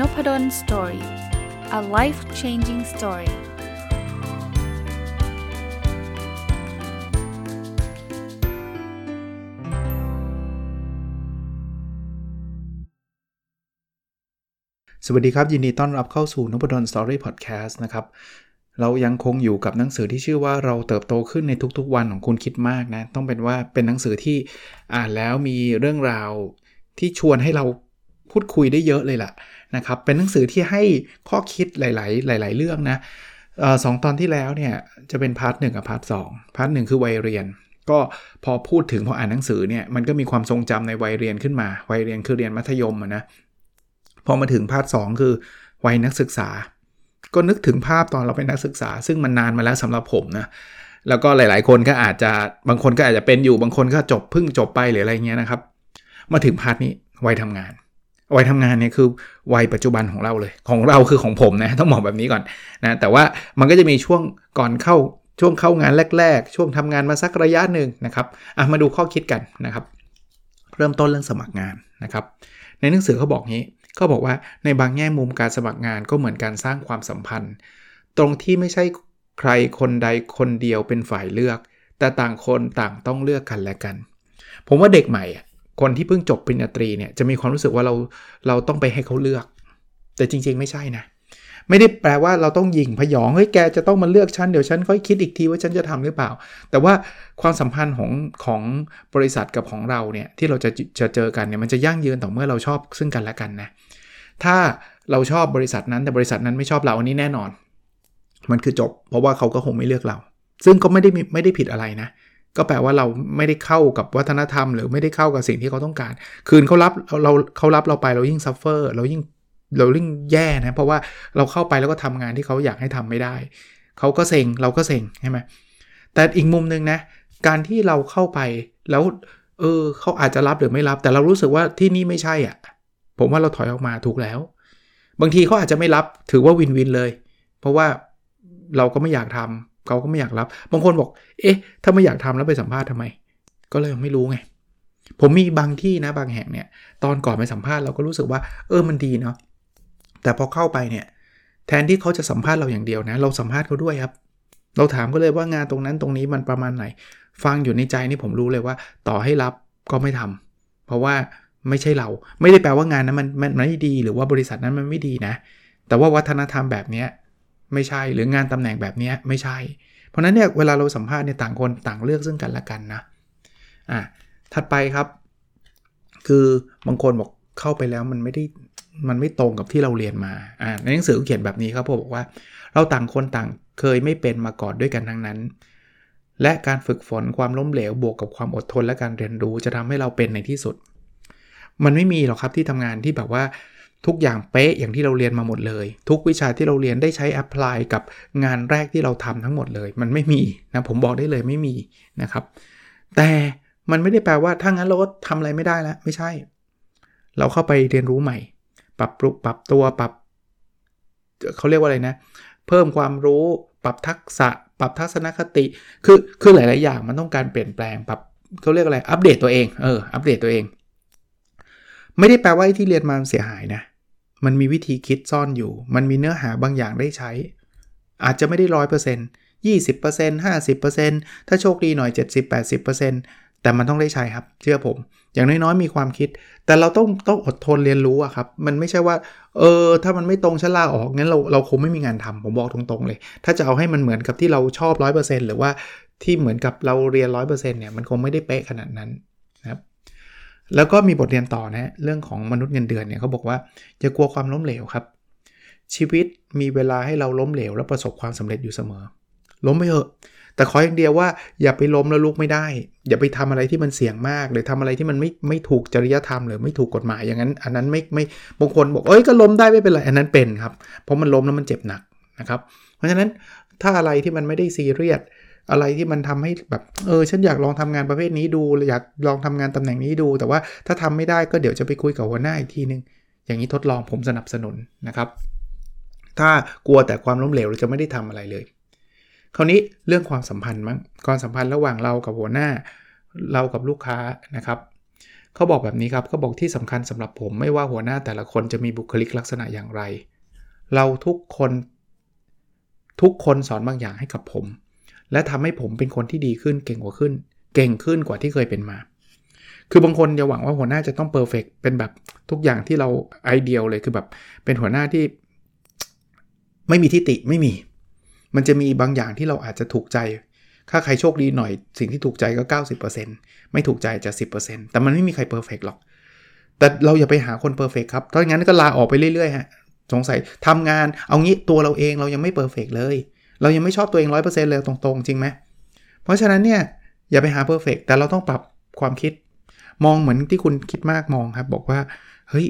n o p ด d o สตอรี่ a life changing story สวัสดีครับ ยินดีต้อนรับเข้าสู่น p ดลสตอรี่พอดแคสต์นะครับ เรายังคงอยู่กับหนังสือที่ชื่อว่าเราเติบโตขึ้นในทุกๆวันของคุณคิดมากนะ ต้องเป็นว่าเป็นหนังสือที่อ่านแล้วมีเรื่องราวที่ชวนให้เราพูดคุยได้เยอะเลยล่ะนะครับเป็นหนังสือที่ให้ข้อคิดหลาย ๆ หลาย ๆ เรื่องนะสองตอนที่แล้วเนี่ยจะเป็น part หนึ่งกับ part สอง part หนึ่งคือวัยเรียน ก็พอพูดถึงพออ่านหนังสือเนี่ยมันก็มีความทรงจำในวัยเรียนขึ้นมา วัยเรียนคือเรียนมัธยมนะพอมาถึง part สองคือวัยนักศึกษา ก็นึกถึงภาพตอนเราเป็นนักศึกษา ซึ่งมันนานมาแล้วสำหรับผมนะแล้วก็หลาย ๆ คนก็อาจจะบางคนก็อาจจะเป็นอยู่บางคนก็จบพึ่งจบไปหรืออะไรเงี้ยนะครับ มาถึงพาร์ทนี้วัยทำงาน วัยทำงานเนี่ยคือวัยปัจจุบันของเราเลย ของเราคือของผมนะต้องบอกแบบนี้ก่อนนะแต่ว่ามันก็จะมีช่วงก่อนเข้าช่วงเข้างานแรก ๆ ช่วงทำงานมาสักระยะหนึ่งนะครับอะมาดูข้อคิดกันนะครับ เริ่มต้นเรื่องสมัครงานนะครับ ในหนังสือเขาบอกงี้เขาบอกว่าในบางแง่มุมการสมัครงานก็เหมือนการสร้างความสัมพันธ์ ตรงที่ไม่ใช่ใครคนใดคนเดียวเป็นฝ่ายเลือก แต่ต่างคนต่างต้องเลือกกันและกัน ผมว่าเด็กใหม่ คนที่เพิ่งจบปริญญาตรีเนี่ยจะมีความรู้สึกว่าเราเราต้องไปให้เขาเลือก แต่จริงๆไม่ใช่นะ ไม่ได้แปลว่าเราต้องยิงพยองเฮ้ยแกจะต้องมาเลือกฉันเดี๋ยวฉันค่อยคิดอีกทีว่าฉันจะทำหรือเปล่า แต่ว่าความสัมพันธ์ของของบริษัทกับของเราเนี่ยที่เราจะจะเจอกันเนี่ยมันจะยั่งยืนต่อเมื่อเราชอบซึ่งกันและกันนะถ้าเราชอบบริษัทนั้นแต่บริษัทนั้นไม่ชอบเราอันนี้แน่นอน มันคือจบ เพราะว่าเขาก็คงไม่เลือกเรา ซึ่งก็ไม่ได้ไม่ได้ผิดอะไรนะ ก็แปลว่าเราไม่ได้เข้ากับวัฒนธรรม หรือไม่ได้เข้ากับสิ่งที่เขาต้องการ ขืนเขารับเราเขารับเราไปเรายิ่ง suffer เรายิ่งเรายิ่งแย่นะเพราะว่าเราเข้าไปแล้วก็ทำงานที่เขาอยากให้ทำไม่ได้ เขาก็เซ็งเราก็เซ็งใช่ไหมแต่อีกมุมหนึ่งนะ การที่เราเข้าไปแล้วเออเขาอาจจะรับหรือไม่รับ แต่เรารู้สึกว่าที่นี่ไม่ใช่อะ่ะ ผมว่าเราถอยออกมาถูกแล้ว บางทีเขาอาจจะไม่รับถือว่าวินวินเลย เพราะว่าเราก็ไม่อยากทำ เขาก็ไม่อยากรับ บางคนบอก เอ๊ะ ถ้าไม่อยากทำแล้วไปสัมภาษณ์ทำไม ก็เลยไม่รู้ไง ผมมีบางที่นะบางแห่งเนี่ย ตอนก่อนไปสัมภาษณ์เราก็รู้สึกว่า เออ มันดีเนาะ แต่พอเข้าไปเนี่ย แทนที่เขาจะสัมภาษณ์เราอย่างเดียวนะ เราสัมภาษณ์เขาด้วยครับ เราถามก็เลยว่างานตรงนั้นตรงนี้มันประมาณไหน ฟังอยู่ในใจนี่ผมรู้เลยว่า ต่อให้รับก็ไม่ทำเพราะว่าไม่ใช่เรา ไม่ได้แปลว่างานนั้นมันมันไม่ดี หรือว่าบริษัทนั้นมันไม่ดีนะ แต่ว่าวัฒนธรรมแบบนี้ ไม่ใช่หรืองานตำแหน่งแบบนี้ไม่ใช่ เพราะนั้นเนี่ยเวลาเราสัมภาษณ์เนี่ยต่างคนต่างเลือกซึ่งกันและกันนะอะถัดไปครับ คือบางคนบอกเข้าไปแล้วมันไม่ได้มันไม่ตรงกับที่เราเรียนมาอ่าในหนังสือเขียนแบบนี้ครับผมบอกว่า เราต่างคนต่างเคยไม่เป็นมาก่อนด้วยกันทั้งนั้น และการฝึกฝนความล้มเหลวบวกกับความอดทนและการเรียนรู้จะทำให้เราเป็นในที่สุด มันไม่มีหรอกครับที่ทำงานที่แบบว่า ทุกอย่างเป๊ะอย่างที่เราเรียนมาหมดเลย ทุกวิชาที่เราเรียนได้ใช้แอพพลายกับงานแรกที่เราทำทั้งหมดเลย มันไม่มีนะผมบอกได้เลยไม่มีนะครับ แต่มันไม่ได้แปลว่าถ้างั้นเราก็ทำอะไรไม่ได้แล้วไม่ใช่ เราเข้าไปเรียนรู้ใหม่ ปรับปรุปรับตัวปรับเขาเรียกว่าอะไรนะ เพิ่มความรู้ ปรับทักษะ ปรับทัศนคติ คือคือหลาย ๆ อย่างมันต้องการเปลี่ยนแปลงปรับเขาเรียกอะไรอัปเดตตัวเองเอออัปเดตตัวเอง ไม่ได้แปลว่าที่เรียนมาเสียหายนะ มันมีวิธีคิดซ่อนอยู่ มันมีเนื้อหาบางอย่างได้ใช้ อาจจะไม่ได้ร้อยเปอร์เซ็นต์ยี่สิบเปอร์เซ็นต์ห้าสิบเปอร์เซ็นต์ถ้าโชคดีหน่อยเจ็ดสิบแปดสิบเปอร์เซ็นต์แต่มันต้องได้ใช้ครับ เชื่อผม อย่างน้อยๆมีความคิด แต่เราต้องต้องอดทนเรียนรู้อะครับ มันไม่ใช่ว่า เออ ถ้ามันไม่ตรงฉันลาออก งั้นเราเราคงไม่มีงานทำผมบอกตรงๆเลย ถ้าจะเอาให้มันเหมือนกับที่เราชอบร้อยเปอร์เซ็นต์หรือว่าที่เหมือนกับเราเรียนร้อยเปอร์เซ็นต์เนี่ย มันคงไม่ได้เป๊ะขนาดนั้นนะครับ แล้วก็มีบทเรียนต่อนะเรื่องของมนุษย์เงินเดือนเนี่ยเขาบอกว่าอย่ากลัวความล้มเหลวครับ ชีวิตมีเวลาให้เราล้มเหลว และประสบความสำเร็จอยู่เสมอ ล้มไปเถอะ แต่ขออย่างเดียวว่าอย่าไปล้มแล้วลุกไม่ได้ อย่าไปทำอะไรที่มันเสี่ยงมาก หรือทำอะไรที่มันไม่ไม่ถูกจริยธรรมหรือไม่ถูกกฎหมายอย่างนั้น อันนั้นไม่ไม่บางคนบอกเอ้ยก็ล้มได้ไม่เป็นไรอันนั้นเป็นครับเพราะมันล้มแล้วมันเจ็บหนักนะครับ เพราะฉะนั้นถ้าอะไรที่มันไม่ได้ซีเรียส อะไรที่มันทำให้แบบเออฉันอยากลองทำงานประเภทนี้ดูอยากลองทำงานตำแหน่งนี้ดู แต่ว่าถ้าทำไม่ได้ก็เดี๋ยวจะไปคุยกับหัวหน้าอีกทีนึง อย่างนี้ทดลองผมสนับสนุนนะครับ ถ้ากลัวแต่ความล้มเหลวเราจะไม่ได้ทำอะไรเลย คราวนี้เรื่องความสัมพันธ์มั้งความสัมพันธ์ระหว่างเรากับหัวหน้า เรากับลูกค้านะครับเขาบอกแบบนี้ครับเขาบอกที่สำคัญสำหรับผมไม่ว่าหัวหน้าแต่ละคนจะมีบุคลิกลักษณะอย่างไร เราทุกคนทุกคนสอนบางอย่างให้กับผม และทำให้ผมเป็นคนที่ดีขึ้นเก่งกว่าขึ้น เก่งขึ้นกว่าที่เคยเป็นมา คือบางคนจะหวังว่าหัวหน้าจะต้องเพอร์เฟกเป็นแบบทุกอย่างที่เรา ideal เลยคือแบบเป็นหัวหน้าที่ ไม่มีทิฏฐิไม่มี มันจะมีบางอย่างที่เราอาจจะถูกใจ ถ้าใครโชคดีหน่อย สิ่งที่ถูกใจก็ 90%ไม่ถูกใจจะ 10%แต่มันไม่มีใคร perfect หรอกแต่เราอย่าไปหาคน perfect ครับถ้างั้นก็ลาออกไปเรื่อยๆฮะ สงสัยทำงาน เอางี้ตัวเราเองเรายังไม่ perfect เลย เรายังไม่ชอบตัวเอง100%เลยตรงๆ จริงไหมเพราะฉะนั้นเนี่ยอย่าไปหา perfect แต่เราต้องปรับความคิด มองเหมือนที่คุณคิดมากมองครับ บอกว่า เฮ้ย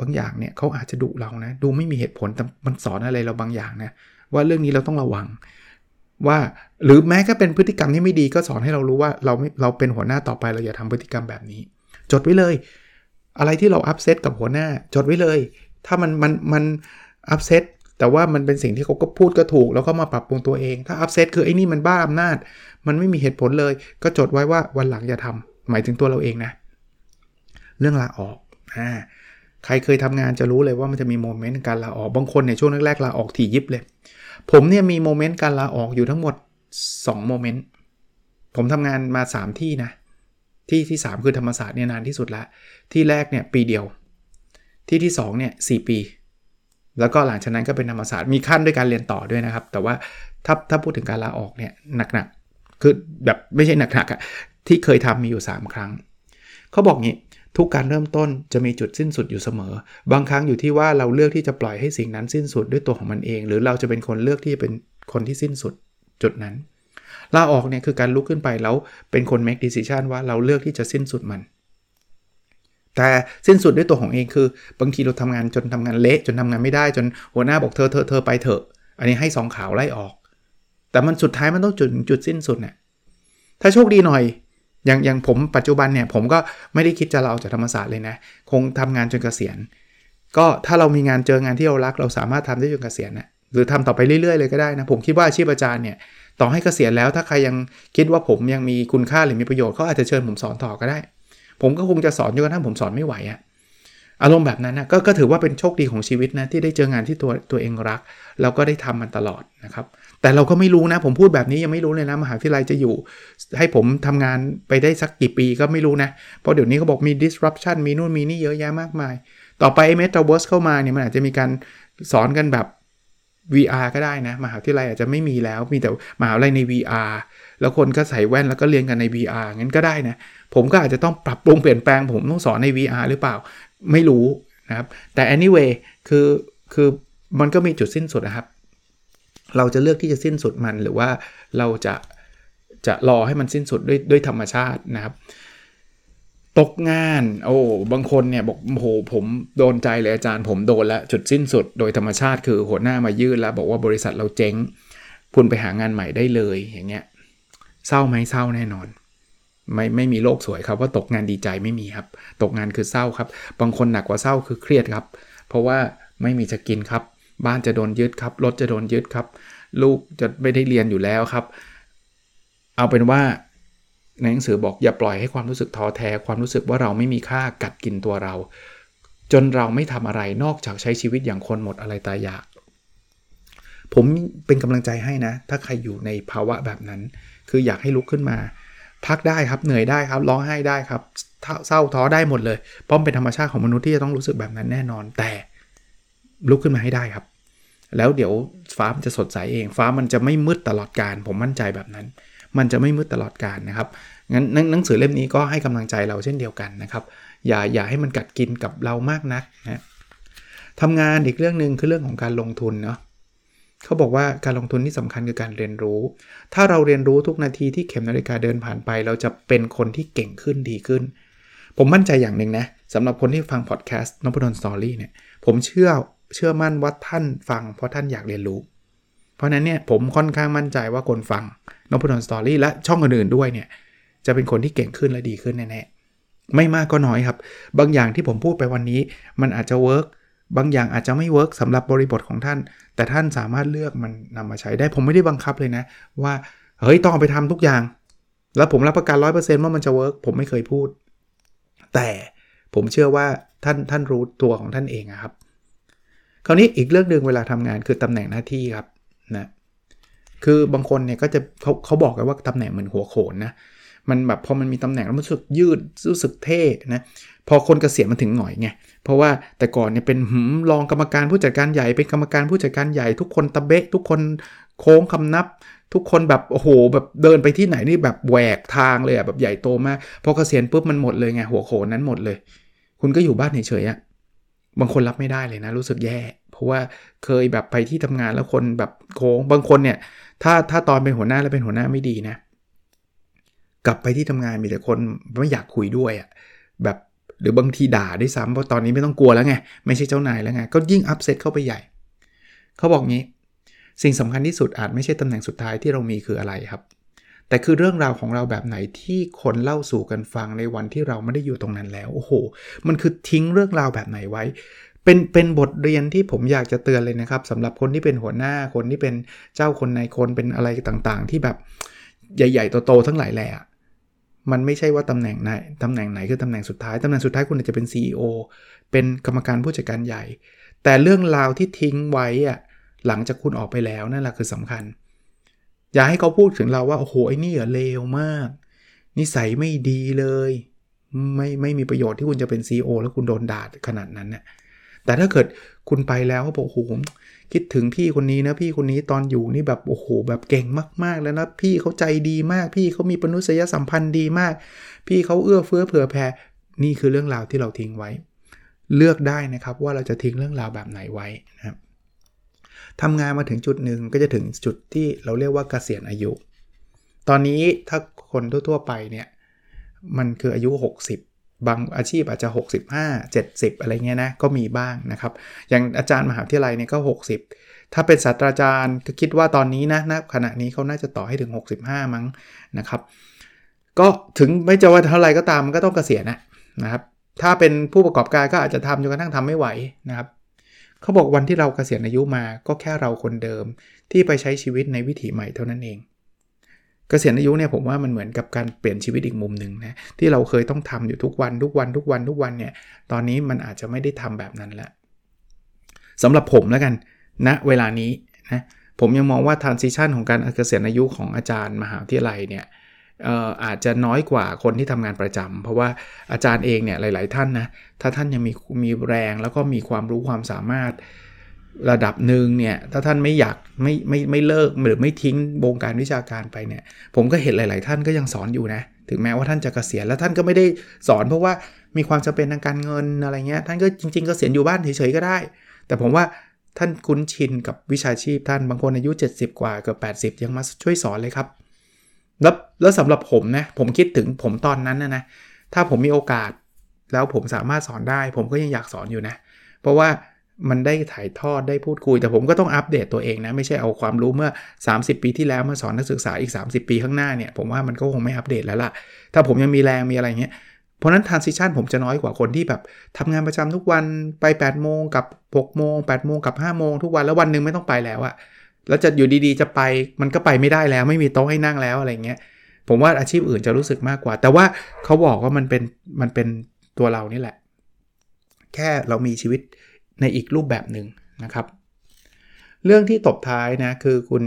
บางอย่างเนี่ยเขาอาจจะดุเรานะ ดูไม่มีเหตุผลแต่มันสอนอะไรเราบางอย่างนะว่าเรื่องนี้เราต้องระวัง ว่าหรือแม้ก็เป็นพฤติกรรมที่ไม่ดีก็สอนให้เรารู้ว่าเราไม่เราเป็นหัวหน้าต่อไปเราอย่าทำพฤติกรรมแบบนี้ จดไว้เลย อะไรที่เรา upset กับหัวหน้า จดไว้เลย ถ้ามันมันมัน upset แต่ว่ามันเป็นสิ่งที่เขาก็พูดก็ถูก แล้วก็มาปรับปรุงตัวเอง ถ้า upset คือไอ้นี่มันบ้าอำนาจ มันไม่มีเหตุผลเลย ก็จดไว้ว่าวันหลังอย่าทำหมายถึงตัวเราเองนะ เรื่องลาออกอ่าใครเคยทำงานจะรู้เลยว่ามันจะมี moment การลาออกบางคนในช่วงแรกๆลาออกถี่ยิบเลย ผมเนี่ยมี moment การลาออกอยู่ทั้งหมด 2 moment ผมทำงานมา 3 ที่นะ ที่ที่ 3 คือธรรมศาสตร์เนี่ยนานที่สุดละ ที่แรกเนี่ยปีเดียว ที่ที่2เนี่ยสองปี แล้วก็หลังจากนั้นก็เป็นธรรมศาสตร์มีคั่นด้วยการเรียนต่อด้วยนะครับ แต่ว่าถ้าถ้าพูดถึงการลาออกเนี่ยหนักๆคือแบบไม่ใช่หนักๆอะที่เคยทำมีอยู่ 3 ครั้งเขาบอกงี้ทุกการเริ่มต้นจะมีจุดสิ้นสุดอยู่เสมอ บางครั้งอยู่ที่ว่าเราเลือกที่จะปล่อยให้สิ่งนั้นสิ้นสุดด้วยตัวของมันเอง หรือเราจะเป็นคนเลือกที่จะเป็นคนที่สิ้นสุดจุดนั้นลาออกเนี่ยคือการลุกขึ้นไปแล้วเป็นคน make decision ว่าเราเลือกที่จะสิ้นสุดมัน แต่สิ้นสุดด้วยตัวของเองคือบางทีเราทำงานจนทำงานเละจนทำงานไม่ได้จนหัวหน้าบอกเธอเธอเธอไปเถอะ อันนี้ให้สองข่าวไล่ออก แต่มันสุดท้ายมันต้องจุดจุดสิ้นสุดเนี่ยถ้าโชคดีหน่อยอย่างอย่างผมปัจจุบันเนี่ยผมก็ไม่ได้คิดจะเราจากธรรมศาสตร์เลยนะ คงทำงานจนเกษียณ ก็ถ้าเรามีงานเจองานที่เรารัก เราสามารถทำได้จนเกษียณนะหรือทำต่อไปเรื่อยๆเลยก็ได้นะ ผมคิดว่าอาชีพอาจารย์เนี่ยต่อให้เกษียณแล้วถ้าใครยังคิดว่าผมยังมีคุณค่าหรือมีประโยชน์เขาอาจจะเชิญผมสอนต่อก็ได้ ผมก็คงจะสอนจนกระทั่งผมสอนไม่ไหวอะอารมณ์แบบนั้นนะกก็ถือว่าเป็นโชคดีของชีวิตนะที่ได้เจองานที่ตัวตัวเองรักแล้วก็ได้ทำมันตลอดนะครับ แต่เราก็ไม่รู้นะ ผมพูดแบบนี้ยังไม่รู้เลยนะมหาวิทยาลัยจะอยู่ ให้ผมทำงานไปได้สักกี่ปีก็ไม่รู้นะ เพราะเดี๋ยวนี้เขาบอกมี disruption มีนู่นมีนี่เยอะแยะมากมาย ต่อไป metaverse เข้ามาเนี่ยมันอาจจะมีการสอนกันแบบ VR ก็ได้นะมหาวิทยาลัยอาจจะไม่มีแล้วมีแต่มหาวิทยาลัยใน VR แล้วคนก็ใส่แว่นแล้วก็เรียนกันใน VR งั้นก็ได้นะ ผมก็อาจจะต้องปรับปรุงเปลี่ยนแปลง ผมต้องสอนใน VR หรือเปล่า ไม่รู้นะครับ แต่ anyway คือคือมันก็มีจุดสิ้นสุดนะครับ เราจะเลือกที่จะสิ้นสุดมันหรือว่าเราจะจะรอให้มันสิ้นสุดด้วยด้วยธรรมชาตินะครับ ตกงาน โอ้ บางคนเนี่ยบอกโหผมโดนใจเลยอาจารย์ผมโดนแล้วจุดสิ้นสุด โดยธรรมชาติคือหัวหน้ามายื่นแล้ว บอกว่าบริษัทเราเจ๊ง คุณไปหางานใหม่ได้เลยอย่างเงี้ยเศร้าไหมเศร้าแน่นอน ไม่ไม่มีโลกสวยครับว่าตกงานดีใจไม่มีครับ ตกงานคือเศร้าครับ บางคนหนักกว่าเศร้าคือเครียดครับ เพราะว่าไม่มีจะกินครับ บ้านจะโดนยึดครับรถจะโดนยึดครับ ลูกจะไม่ได้เรียนอยู่แล้วครับ เอาเป็นว่า ในหนังสือบอกอย่าปล่อยให้ความรู้สึกท้อแท้ความรู้สึกว่าเราไม่มีค่ากัดกินตัวเรา จนเราไม่ทำอะไรนอกจากใช้ชีวิตอย่างคนหมดอะไรตายอยาก ผมเป็นกำลังใจให้นะ ถ้าใครอยู่ในภาวะแบบนั้น คืออยากให้ลุกขึ้นมา พักได้ครับเหนื่อยได้ครับร้องไห้ได้ครับเศร้าท้อได้หมดเลยเพราะเป็นธรรมชาติของมนุษย์ที่จะต้องรู้สึกแบบนั้นแน่นอน แต่ลุกขึ้นมาให้ได้ครับ แล้วเดี๋ยวฟ้ามันจะสดใสเอง ฟ้ามันจะไม่มืดตลอดการผมมั่นใจแบบนั้น มันจะไม่มืดตลอดการนะครับงั้นหนังสือเล่มนี้ก็ให้กำลังใจเราเช่นเดียวกันนะครับ อย่าอย่าให้มันกัดกินกับเรามากนักนะทำงานอีกเรื่องหนึ่งคือเรื่องของการลงทุนเนาะเขาบอกว่าการลงทุนที่สำคัญคือการเรียนรู้ ถ้าเราเรียนรู้ทุกนาทีที่เข็มนาฬิกาเดินผ่านไป เราจะเป็นคนที่เก่งขึ้นดีขึ้น ผมมั่นใจอย่างหนึ่งนะสำหรับคนที่ฟังพอดแคสต์นพดลสตอรี่เนี่ยผมเชื่อเชื่อมั่นว่าท่านฟังเพราะท่านอยากเรียนรู้ เพราะนั้นเนี่ยผมค่อนข้างมั่นใจว่าคนฟังนพดลสตอรี่และช่องอื่นๆด้วยเนี่ยจะเป็นคนที่เก่งขึ้นและดีขึ้นแน่ๆไม่มากก็น้อยครับ บางอย่างที่ผมพูดไปวันนี้ มันอาจจะ work บางอย่างอาจจะไม่ work สำหรับบริบทของท่าน แต่ท่านสามารถเลือกมันนำมาใช้ได้ผมไม่ได้บังคับเลยนะ ว่าเฮ้ยต้องไปทำทุกอย่าง แล้วผมรับประกันร้อยเปอร์เซ็นต์ว่ามันจะ work ผมไม่เคยพูด แต่ผมเชื่อว่าท่านท่านรู้ตัวของท่านเองครับ คราวนี้อีกเรื่องหนึ่งเวลาทำงานคือตำแหน่งหน้าที่ครับ นะคือบางคนเนี่ยก็จะเขาเขาบอกกันว่าตำแหน่งเหมือนหัวโขนนะมันแบบพอมันมีตำแหน่งแล้วมันรู้สึกยืดรู้สึกเท่นะพอคนเกษียณมันถึงหน่อยไงเพราะว่าแต่ก่อนเนี่ยเป็นหืมรองกรรมการผู้จัดการใหญ่เป็นกรรมการผู้จัดการใหญ่ทุกคนตะเบะ ทุกคนโค้งคำนับ ทุกคนแบบโอ้โหแบบเดินไปที่ไหนนี่แบบแหวกทางเลยอะแบบใหญ่โตมากพอเกษียณปุ๊บมันหมดเลยไงหัวโขนนั้นหมดเลย คุณก็อยู่บ้านเฉยๆอะบางคนรับไม่ได้เลยนะรู้สึกแย่ ราะว่าเคยแบบไปที่ทำงานแล้วคนแบบโค้งบางคนเนี่ยถ้าถ้าตอนเป็นหัวหน้าแล้วเป็นหัวหน้าไม่ดีนะ กลับไปที่ทำงานมีแต่คนไม่อยากคุยด้วยอะแบบหรือบางทีด่าด้วยซ้ำเพราะตอนนี้ไม่ต้องกลัวแล้วไงไม่ใช่เจ้านายแล้วไงก็ยิ่งอัพเซตเข้าไปใหญ่ เขาบอกงี้ สิ่งสำคัญที่สุดอาจไม่ใช่ตำแหน่งสุดท้ายที่เรามีคืออะไรครับ แต่คือเรื่องราวของเราแบบไหนที่คนเล่าสู่กันฟังในวันที่เราไม่ได้อยู่ตรงนั้นแล้วโอ้โห มันคือทิ้งเรื่องราวแบบไหนไว้ เป็นเป็นบทเรียนที่ผมอยากจะเตือนเลยนะครับสำหรับคนที่เป็นหัวหน้าคนที่เป็นเจ้าคนในคนเป็นอะไรต่างๆ ที่แบบใหญ่ๆโตๆทั้งหลายแหละมันไม่ใช่ว่าตำแหน่งไหนตำแหน่งไหนคือตำแหน่งสุดท้ายตำแหน่งสุดท้ายคุณอาจจะเป็น CEO เป็นกรรมการผู้จัดการใหญ่ แต่เรื่องราวที่ทิ้งไว้อะหลังจากคุณออกไปแล้วนั่นแหละคือสำคัญ อย่าให้เขาพูดถึงเราว่า โอ้โหไอ้นี่เหรอเลวมาก นิสัยไม่ดีเลย ไม่ไม่มีประโยชน์ที่คุณจะเป็น CEO แล้วคุณโดนด่าขนาดนั้นเนี่ย แต่ถ้าเกิดคุณไปแล้วเขาบอกโอ้โหคิดถึงพี่คนนี้นะพี่คนนี้ตอนอยู่นี่แบบโอ้โหแบบเก่งมากๆแล้วนะพี่เขาใจดีมาก พี่เขามีปนุษยสัมพันธ์ดีมาก พี่เขาเอื้อเฟื้อเผื่อแผ่นี่คือเรื่องราวที่เราทิ้งไว้ เลือกได้นะครับว่าเราจะทิ้งเรื่องราวแบบไหนไว้นะครับทำงานมาถึงจุดหนึ่งก็จะถึงจุดที่เราเรียกว่าเกษียณอายุ ตอนนี้ถ้าคนทั่วๆไปเนี่ยมันคืออายุ 60 บางอาชีพอาจจะ 65 70 อะไรเงี้ยนะก็มีบ้างนะครับ อย่างอาจารย์มหาวิทยาลัยเนี่ยก็ 60 ถ้าเป็นศาสตราจารย์ก็คิดว่าตอนนี้นะนะขณะนี้เขาน่าจะต่อให้ถึง 65 มั้งนะครับ ก็ถึงไม่จะว่าเท่าไรก็ตามมันก็ต้องเกษียณนะนะครับ ถ้าเป็นผู้ประกอบการก็อาจจะทำจนกระทั่งทำไม่ไหวนะครับเขาบอกวันที่เราเกษียณอายุมาก็แค่เราคนเดิมที่ไปใช้ชีวิตในวิถีใหม่เท่านั้นเอง เกษียณอายุเนี่ยผมว่ามันเหมือนกับการเปลี่ยนชีวิตอีกมุมหนึ่งนะที่เราเคยต้องทำอยู่ทุกวันทุกวันทุกวันทุกวันเนี่ยตอนนี้มันอาจจะไม่ได้ทำแบบนั้นล้วสำหรับผมแล้วกันณนะเวลานี้นะผมยังมองว่า transition ของการเกษียณอายุของอาจารย์มหาวิทยาลัยเนี่ยอาจจะน้อยกว่าคนที่ทำงานประจำเพราะว่าอาจารย์เองเนี่ยหลาย ๆ ท่านนะถ้าท่านยังมีมีแรงแล้วก็มีความรู้ความสามารถ ระดับหนึ่งเนี่ยถ้าท่านไม่อยากไม่ไม่ไม่เลิกหรือไม่ทิ้งวงการวิชาการไปเนี่ยผมก็เห็นหลาย ๆ ท่านก็ยังสอนอยู่นะถึงแม้ว่าท่านจะเกษียณแล้วท่านก็ไม่ได้สอนเพราะว่ามีความจำเป็นทางการเงินอะไรเงี้ยท่านก็จริงๆเกษียณอยู่บ้านเฉยๆก็ได้ แต่ผมว่าท่านคุ้นชินกับวิชาชีพท่านบางคนอายุ 70 กว่าเกือบ80 ยังมาช่วยสอนเลยครับ แล้วแล้วสำหรับผมนะผมคิดถึงผมตอนนั้นนะนะถ้าผมมีโอกาส แล้วผมสามารถสอนได้ ผมก็ยังอยากสอนอยู่นะ เพราะว่า มันได้ถ่ายทอดได้พูดคุย แต่ผมก็ต้องอัปเดตตัวเองนะ ไม่ใช่เอาความรู้เมื่อ 30 ปีที่แล้วมาสอนนักศึกษาอีก 30 ปีข้างหน้าเนี่ย ผมว่ามันก็คงไม่อัปเดตแล้วล่ะ ถ้าผมยังมีแรงมีอะไรเงี้ยเพราะนั้น transition ผมจะน้อยกว่าคนที่แบบทำงานประจำทุกวันไป8โมงกับ6โมง8โมงกับ5โมงทุกวันแล้ววันหนึ่งไม่ต้องไปแล้วอะแล้วจะอยู่ดีๆจะไปมันก็ไปไม่ได้แล้ว ไม่มีโต๊ะให้นั่งแล้วอะไรเงี้ยผมว่าอาชีพอื่นจะรู้สึกมากกว่า แต่ว่าเขาบอกว่ามันเป็นมันเป็นตัวเรานี่แหละ แค่เรามีชีวิต ในอีกรูปแบบหนึ่งนะครับ เรื่องที่ตบท้ายนะคือคุณ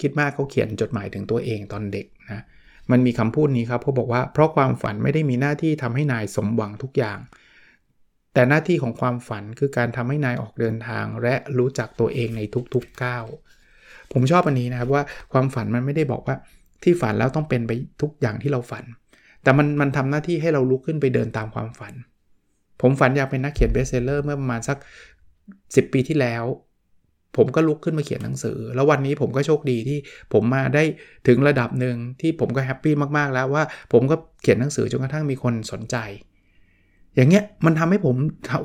คิดมากเขาเขียนจดหมายถึงตัวเองตอนเด็กนะมันมีคำพูดนี้ครับเขาบอกว่าเพราะความฝันไม่ได้มีหน้าที่ทำให้นายสมหวังทุกอย่าง แต่หน้าที่ของความฝันคือการทำให้นายออกเดินทาง และรู้จักตัวเองในทุกๆก้าวผมชอบอันนี้นะครับว่าความฝันมันไม่ได้บอกว่าที่ฝันแล้วต้องเป็นไปทุกอย่างที่เราฝัน แต่มันมันทำหน้าที่ให้เราลุกขึ้นไปเดินตามความฝัน ผมฝันอยากเป็นนักเขียน best seller เมื่อประมาณสัก 10 ปีที่แล้ว ผมก็ลุกขึ้นมาเขียนหนังสือ แล้ววันนี้ผมก็โชคดีที่ผมมาได้ถึงระดับหนึ่งที่ผมก็ happy มากๆแล้วว่าผมก็เขียนหนังสือจนกระทั่งมีคนสนใจ อย่างเงี้ยมันทำให้ผม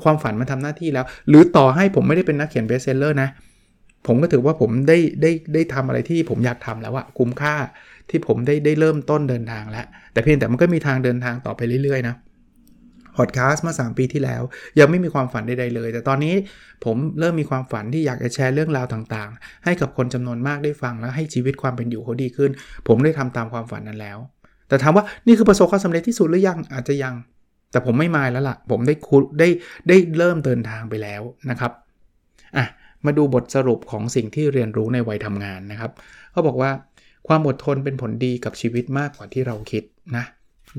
ความฝันมันทำหน้าที่แล้ว หรือต่อให้ผมไม่ได้เป็นนักเขียน best seller นะผมก็ถือว่าผมได้ได้ได้ทำอะไรที่ผมอยากทำแล้วอะคุ้มค่าที่ผมได้ได้เริ่มต้นเดินทางแล้ว แต่เพียงแต่มันก็มีทางเดินทางต่อไปเรื่อยๆนะ พอดแคสต์มา3ปีที่แล้ว ยังไม่มีความฝันใดๆเลย แต่ตอนนี้ผมเริ่มมีความฝันที่อยากจะแชร์เรื่องราวต่างๆ ให้กับคนจำนวนมากได้ฟังแล้วให้ชีวิตความเป็นอยู่เขาดีขึ้น ผมได้ทำตามความฝันนั้นแล้ว แต่ถามว่านี่คือประสบความสำเร็จที่สุดหรือยังอาจจะยัง แต่ผมไม่มายแล้วล่ะ ผมได้คุได้ได้เริ่มเดินทางไปแล้วนะครับอะมาดูบทสรุปของสิ่งที่เรียนรู้ในวัยทำงานนะครับเขาบอกว่าความอดทนเป็นผลดีกับชีวิตมากกว่าที่เราคิดนะ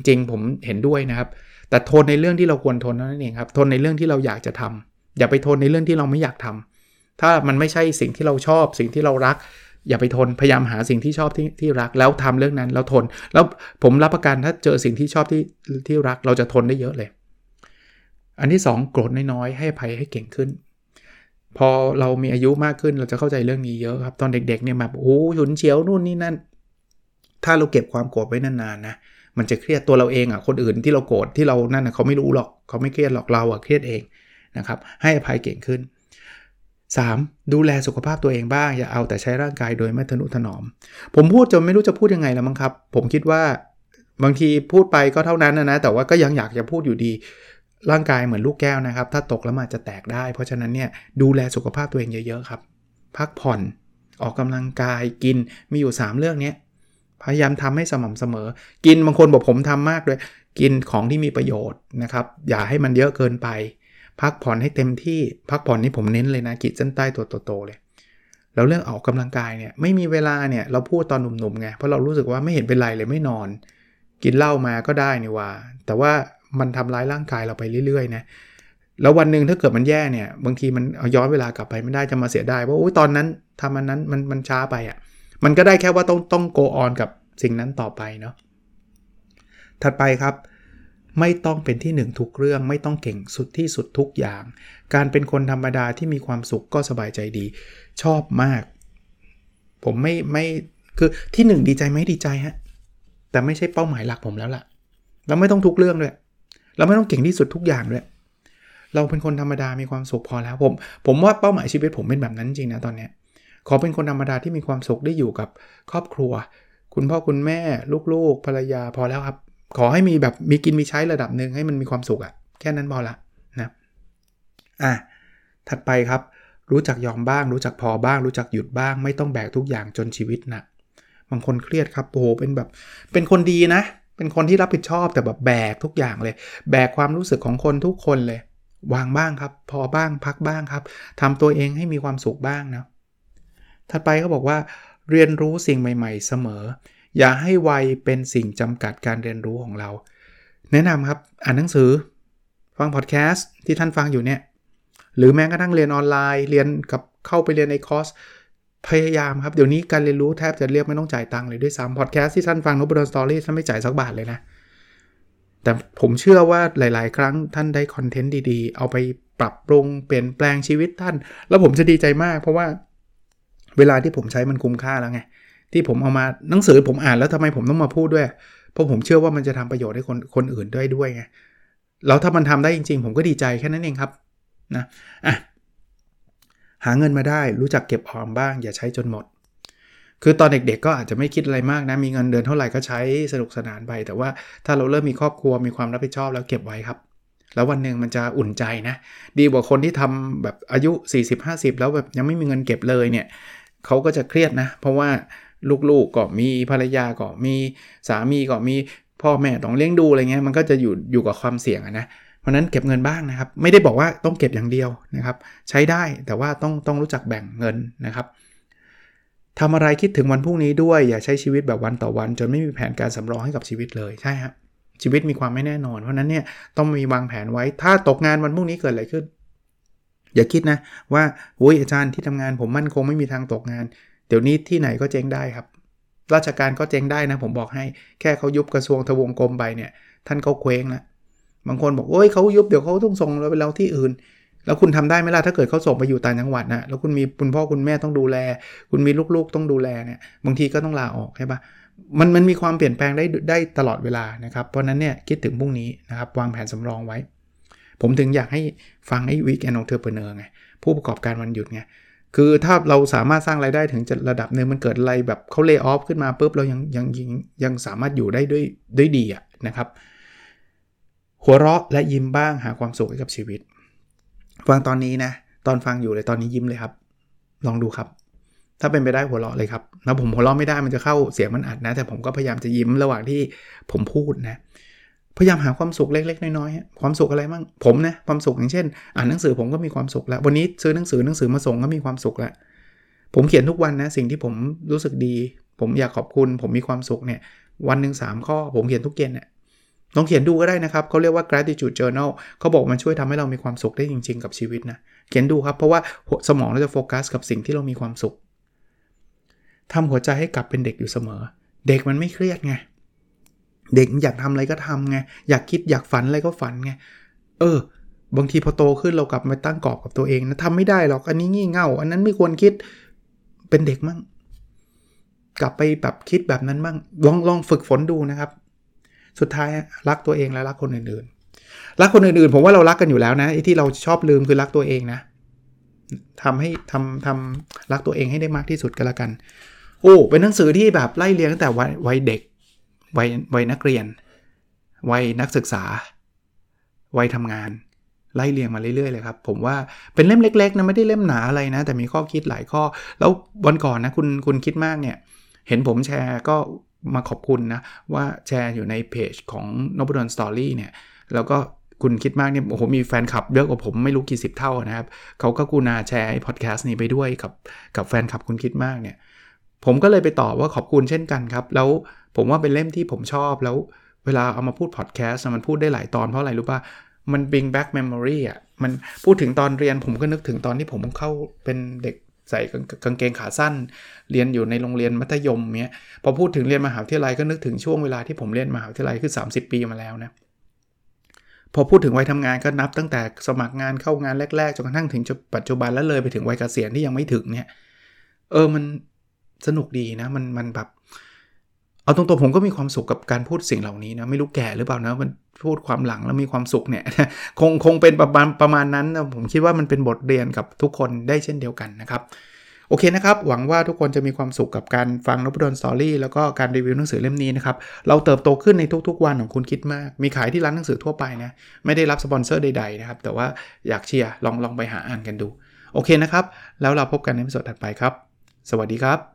จริงผมเห็นด้วยนะครับ แต่ทนในเรื่องที่เราควรทนนั่นเองครับ ทนในเรื่องที่เราอยากจะทำอย่าไปทนในเรื่องที่เราไม่อยากทำถ้ามันไม่ใช่สิ่งที่เราชอบ สิ่งที่เรารัก อย่าไปทนพยายามหาสิ่งที่ชอบที่ที่รัก แล้วทำเรื่องนั้นแล้วทน แล้วผมรับประกันถ้าเจอสิ่งที่ชอบที่ที่รัก เราจะทนได้เยอะเลย อันที่ 2 โกรธน้อยๆให้ภัยให้เก่งขึ้นพอเรามีอายุมากขึ้นเราจะเข้าใจเรื่องนี้เยอะครับ ตอนเด็กๆเนี่ยแบบโอ้หุนเฉียวนู่นนี่นั่น ถ้าเราเก็บความโกรธไว้นานๆนะ มันจะเครียดตัวเราเองอะคนอื่นที่เราโกรธที่เรานั่นนะเขาไม่รู้หรอกเขาไม่เครียดหรอกเราอะเครียดเองนะครับให้อภัยเก่งขึ้น 3. ดูแลสุขภาพตัวเองบ้าง อย่าเอาแต่ใช้ร่างกายโดยไม่ทนุถนอม ผมพูดจนไม่รู้จะพูดยังไงแล้วมั้งครับ ผมคิดว่าบางทีพูดไปก็เท่านั้นนะนะแต่ว่าก็ยังอยากจะพูดอยู่ดีร่างกายเหมือนลูกแก้วนะครับ ถ้าตกแล้วมันจะแตกได้ เพราะฉะนั้นเนี่ยดูแลสุขภาพตัวเองเยอะๆครับ พักผ่อนออกกำลังกายกินมีอยู่ 3 เรื่องนี้ พยายามทำให้สม่ำเสมอ กินบางคนบอกผมทำมากด้วย กินของที่มีประโยชน์นะครับ อย่าให้มันเยอะเกินไป พักผ่อนให้เต็มที่ พักผ่อนนี่ผมเน้นเลยนะกิจเส้นใต้ตัวโตๆเลย แล้วเรื่องออกกำลังกายเนี่ย ไม่มีเวลาเนี่ย เราพูดตอนหนุ่มๆไง เพราะเรารู้สึกว่าไม่เห็นเป็นไรเลยไม่นอน กินเหล้ามาก็ได้นี่ว่า แต่ว่ามันทำร้ายร่างกายเราไปเรื่อยๆนะ แล้ววันหนึ่งถ้าเกิดมันแย่เนี่ย บางทีมันเอาย้อนเวลากลับไปไม่ได้จะมาเสียดายว่าโอ้ยตอนนั้นทำอันนั้นมันมันช้าไปอะ่ะ มันก็ได้แค่ว่าต้องต้อง go on กับสิ่งนั้นต่อไปเนาะถัดไปครับไม่ต้องเป็นที่หนึ่งทุกเรื่องไม่ต้องเก่งสุดที่สุดทุกอย่าง การเป็นคนธรรมดาที่มีความสุขก็สบายใจดี ชอบมาก ผมไม่ไม่คือที่หนึ่งดีใจไหมดีใจฮะแต่ไม่ใช่เป้าหมายหลักผมแล้วล่ะเราไม่ต้องทุกเรื่องด้วยเราไม่ต้องเก่งที่สุดทุกอย่างด้วยเราเป็นคนธรรมดามีความสุขพอแล้วผม ผมว่าเป้าหมายชีวิตผมเป็นแบบนั้นจริงนะตอนเนี้ย ขอเป็นคนธรรมดาที่มีความสุขได้อยู่กับครอบครัว คุณพ่อคุณแม่ลูกๆภรรยาพอแล้วครับ ขอให้มีแบบมีกินมีใช้ระดับหนึ่งให้มันมีความสุขอะแค่นั้นพอละนะอะถัดไปครับ รู้จักยอมบ้าง รู้จักพอบ้าง รู้จักหยุดบ้าง ไม่ต้องแบกทุกอย่างจนชีวิตหนักบางคนเครียดครับโอ้โหเป็นแบบเป็นคนดีนะ เป็นคนที่รับผิดชอบแต่แบบแบกทุกอย่างเลย แบกความรู้สึกของคนทุกคนเลย วางบ้างครับ พอบ้างพักบ้างครับทำตัวเองให้มีความสุขบ้างนะ ถัดไปเขาบอกว่า เรียนรู้สิ่งใหม่ ๆ เสมอ อย่าให้วัยเป็นสิ่งจำกัดการเรียนรู้ของเรา แนะนำครับอ่านหนังสือ ฟังพอดแคสต์ที่ท่านฟังอยู่เนี่ยหรือแม้กระทั่งเรียนออนไลน์เรียนกับเข้าไปเรียนในคอร์สพยายามครับ เดี๋ยวนี้การเรียนรู้แทบจะเรียกไม่ต้องจ่ายตังค์เลยด้วยซ้ำพอดแคสต์ที่ท่านฟัง Nopadol's Story ท่านไม่จ่ายสักบาทเลยนะ แต่ผมเชื่อว่าหลาย ๆ ครั้งท่านได้คอนเทนต์ดี ๆ เอาไปปรับปรุงเปลี่ยนแปลงชีวิตท่าน แล้วผมจะดีใจมากเพราะว่า เวลาที่ผมใช้มันคุ้มค่าแล้วไงที่ผมเอามาหนังสือผมอ่านแล้วทำไมผมต้องมาพูดด้วย เพราะผมเชื่อว่ามันจะทำประโยชน์ให้คนคนอื่นด้วยด้วยไงแล้วถ้ามันทำได้จริง ๆ ผมก็ดีใจแค่นั้นเองครับนะอะหาเงินมาได้รู้จักเก็บออมบ้าง อย่าใช้จนหมด คือตอนเด็กๆ ก็อาจจะไม่คิดอะไรมากนะ มีเงินเดือนเท่าไหร่ก็ใช้สนุกสนานไป แต่ว่าถ้าเราเริ่มมีครอบครัวมีความรับผิดชอบแล้วเก็บไว้ครับ แล้ววันหนึ่งมันจะอุ่นใจนะ ดีกว่าคนที่ทำแบบอายุ 40-50 แล้วแบบยังไม่มีเงินเก็บเลยเนี่ย เขาก็จะเครียดนะ เพราะว่าลูกๆก็มีภรรยาก็มีสามีก็มีพ่อแม่ต้องเลี้ยงดูอะไรเงี้ยมันก็จะอยู่อยู่กับความเสี่ยงนะเพราะนั้นเก็บเงินบ้างนะครับ ไม่ได้บอกว่าต้องเก็บอย่างเดียวนะครับ ใช้ได้แต่ว่าต้องต้องรู้จักแบ่งเงินนะครับทำอะไรคิดถึงวันพรุ่งนี้ด้วยอย่าใช้ชีวิตแบบวันต่อวัน จนไม่มีแผนการสำรองให้กับชีวิตเลยใช่ครับชีวิตมีความไม่แน่นอน เพราะนั้นเนี่ยต้องมีวางแผนไว้ถ้าตกงานวันพรุ่งนี้เกิดอะไรขึ้น อย่าคิดนะว่าโอ้ยอาจารย์ที่ทำงานผมมั่นคงไม่มีทางตกงาน เดี๋ยวนี้ที่ไหนก็เจ๊งได้ครับ ราชการก็เจ๊งได้นะ ผมบอกให้ แค่เขายุบกระทรวงทวงกรมไปเนี่ย ท่านเขาเคว้งนะบางคนบอกโอ้ยเขายุบเดี๋ยวเขาต้องส่งเราไปเราที่อื่น แล้วคุณทำได้ไหมล่ะถ้าเกิดเขาส่งไปอยู่ต่างจังหวัดนะแล้วคุณมีคุณพ่อคุณแม่ต้องดูแล คุณมีลูกๆต้องดูแลเนี่ยบางทีก็ต้องลาออกใช่ปะมันมันมีความเปลี่ยนแปลงได้ได้ตลอดเวลานะครับเพราะนั้นเนี่ยคิดถึงพรุ่งนี้นะครับวางแผนสำรองไว้ ผมถึงอยากให้ฟังไอ้ Weekend Entrepreneur ไงผู้ประกอบการวันหยุดไงคือถ้าเราสามารถสร้างรายได้ถึงระดับหนึ่งมันเกิดอะไรแบบเขา layoff ขึ้นมาปุ๊บเรายังยังยังยังสามารถอยู่ได้ด้วยด้วยดีอะนะครับ หัวเราะและยิ้มบ้างหาความสุขให้กับชีวิต ฟังตอนนี้นะ ตอนฟังอยู่เลยตอนนี้ยิ้มเลยครับ ลองดูครับ ถ้าเป็นไปได้หัวเราะเลยครับแล้วผมหัวเราะไม่ได้มันจะเข้าเสียงมันอัดนะ แต่ผมก็พยายามจะยิ้มระหว่างที่ผมพูดนะ พยายามหาความสุขเล็ก ๆ น้อยๆความสุขอะไรบ้างผมนะความสุขอย่างเช่น อ่านหนังสือผมก็มีความสุขแล้ว วันนี้ซื้อหนังสือหนังสือมาส่งก็มีความสุขแล้วผมเขียนทุกวันนะสิ่งที่ผมรู้สึกดี ผมอยากขอบคุณ ผมมีความสุขเนี่ยวันหนึ่งสามข้อ ผมเขียนทุกเย็นเนี่ยลองเขียนดูก็ได้นะครับเขาเรียกว่า gratitude journal เขาบอกมันช่วยทำให้เรามีความสุขได้จริง ๆ กับชีวิตนะเขียนดูครับเพราะว่าสมองเราจะโฟกัสกับสิ่งที่เรามีความสุขทำหัวใจให้กลับเป็นเด็กอยู่เสมอ เด็กมันไม่เครียดไง เด็กอยากทำอะไรก็ทำไงอยากคิดอยากฝันอะไรก็ฝันไงเออ บางทีพอโตขึ้นเรากลับมาตั้งกรอบกับตัวเองนะทำไม่ได้หรอกอันนี้งี่เง่า อันนั้นไม่ควรคิดเป็นเด็กมั่งกลับไปแบบคิดแบบนั้นมั่งลองลองฝึกฝนดูนะครับ สุดท้ายรักตัวเองและรักคนอื่นๆ รักคนอื่นๆ ผมว่าเรารักกันอยู่แล้วนะไอ้ที่เราชอบลืมคือรักตัวเองนะทำให้ทำทำรักตัวเองให้ได้มากที่สุดก็แล้วกัน โอ้เป็นหนังสือที่แบบไล่เรียงตั้งแต่วัยเด็ก วัยวัยนักเรียน วัยนักศึกษา วัยทำงาน ไล่เรียงมาเรื่อยๆเลยครับ ผมว่าเป็นเล่มเล็กๆนะไม่ได้เล่มหนาอะไรนะ แต่มีข้อคิดหลายข้อ แล้ววันก่อนนะคุณคุณคิดมากเนี่ย เห็นผมแชร์ก็มาขอบคุณนะ ว่าแชร์อยู่ในเพจของ Nopadol's Story เนี่ย แล้วก็คุณคิดมากเนี่ยโอ้โหมีแฟนคลับเยอะกว่าผมไม่รู้กี่สิบเท่านะครับเขาก็กูนาแชร์พอดแคสต์นี้ไปด้วยกับกับแฟนคลับคุณคิดมากเนี่ย ผมก็เลยไปตอบว่าขอบคุณเช่นกันครับ แล้วผมว่าเป็นเล่มที่ผมชอบ แล้วเวลาเอามาพูดพอดแคสต์มันพูดได้หลายตอนเพราะอะไรรู้ป่ะ มัน bring back memory อะ มันพูดถึงตอนเรียนผมก็นึกถึงตอนที่ผมเข้าเป็นเด็กใส่กางเกงขาสั้น เรียนอยู่ในโรงเรียนมัธยมเนี้ย พอพูดถึงเรียนมหาวิทยาลัยก็นึกถึงช่วงเวลาที่ผมเรียนมหาวิทยาลัยคือ 30 ปีมาแล้วนะ พอพูดถึงวัยทำงานก็นับตั้งแต่สมัครงานเข้างานแรกๆจนกระทั่งถึงปัจจุบันแล้วเลยไปถึงวัยเกษียณที่ยังไม่ถึงเนี่ย เออมัน สนุกดีนะมันมันแบบ เอาตรงๆผมก็มีความสุขกับการพูดสิ่งเหล่านี้นะไม่รู้แก่หรือเปล่านะมันพูดความหลังแล้วมีความสุขเนี่ยคงคงเป็นประมาณประมาณนั้นนะผมคิดว่ามันเป็นบทเรียนกับทุกคนได้เช่นเดียวกันนะครับโอเคนะครับ หวังว่าทุกคนจะมีความสุขกับการฟังนบดลสตอรี่แล้วก็การรีวิวหนังสือเล่มนี้นะครับ เราเติบโตขึ้นในทุกๆวันของคุณคิดมาก มีขายที่ร้านหนังสือทั่วไปนะ ไม่ได้รับสปอนเซอร์ใดๆนะครับ แต่ว่าอยากเชียร์ลองลองไปหาอ่านกันดู โอเคนะครับ แล้วเราพบกันในสดถัดไปครับ สวัสดีครับ